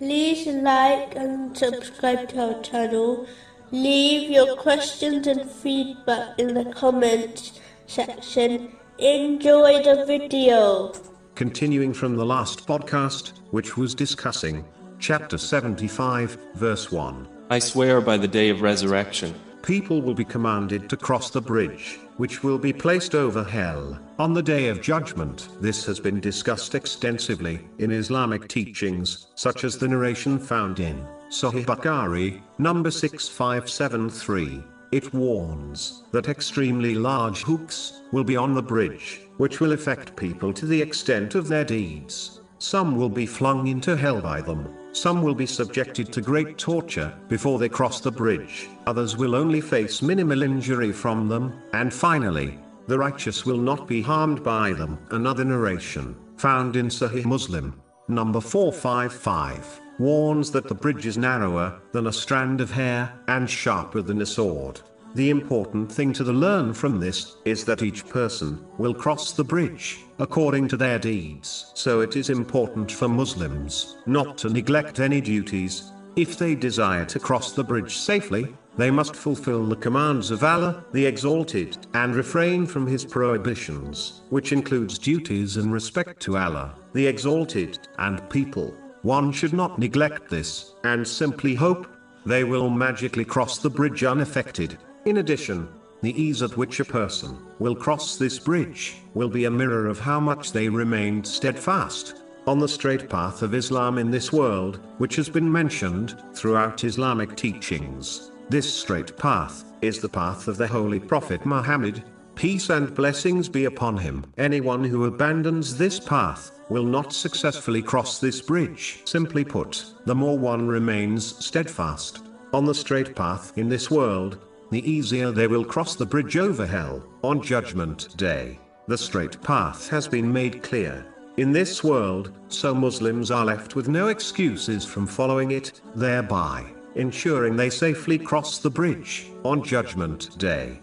like and subscribe to our channel. Leave your questions and feedback in the comments section. Enjoy the video. Continuing from the last podcast, which was discussing chapter 75, verse 1. I swear by the day of resurrection. People will be commanded to cross the bridge, which will be placed over hell, on the day of judgment. This has been discussed extensively in Islamic teachings, such as the narration found in Sahih Bukhari, number 6573. It warns that extremely large hooks will be on the bridge, which will affect people to the extent of their deeds. Some will be flung into hell by them, some will be subjected to great torture before they cross the bridge, others will only face minimal injury from them, and finally, the righteous will not be harmed by them. Another narration, found in Sahih Muslim, number 455, warns that the bridge is narrower than a strand of hair and sharper than a sword. The important thing to learn from this is that each person will cross the bridge according to their deeds. So it is important for Muslims not to neglect any duties. If they desire to cross the bridge safely, they must fulfill the commands of Allah, the Exalted, and refrain from His prohibitions, which includes duties in respect to Allah, the Exalted, and people. One should not neglect this, and simply hope they will magically cross the bridge unaffected. In addition, the ease at which a person will cross this bridge will be a mirror of how much they remained steadfast on the straight path of Islam in this world, which has been mentioned throughout Islamic teachings. This straight path is the path of the Holy Prophet Muhammad. Peace and blessings be upon him. Anyone who abandons this path will not successfully cross this bridge. Simply put, the more one remains steadfast on the straight path in this world, the easier they will cross the bridge over hell, on Judgment Day. The straight path has been made clear. In this world, so Muslims are left with no excuses from following it, thereby ensuring they safely cross the bridge on Judgment Day.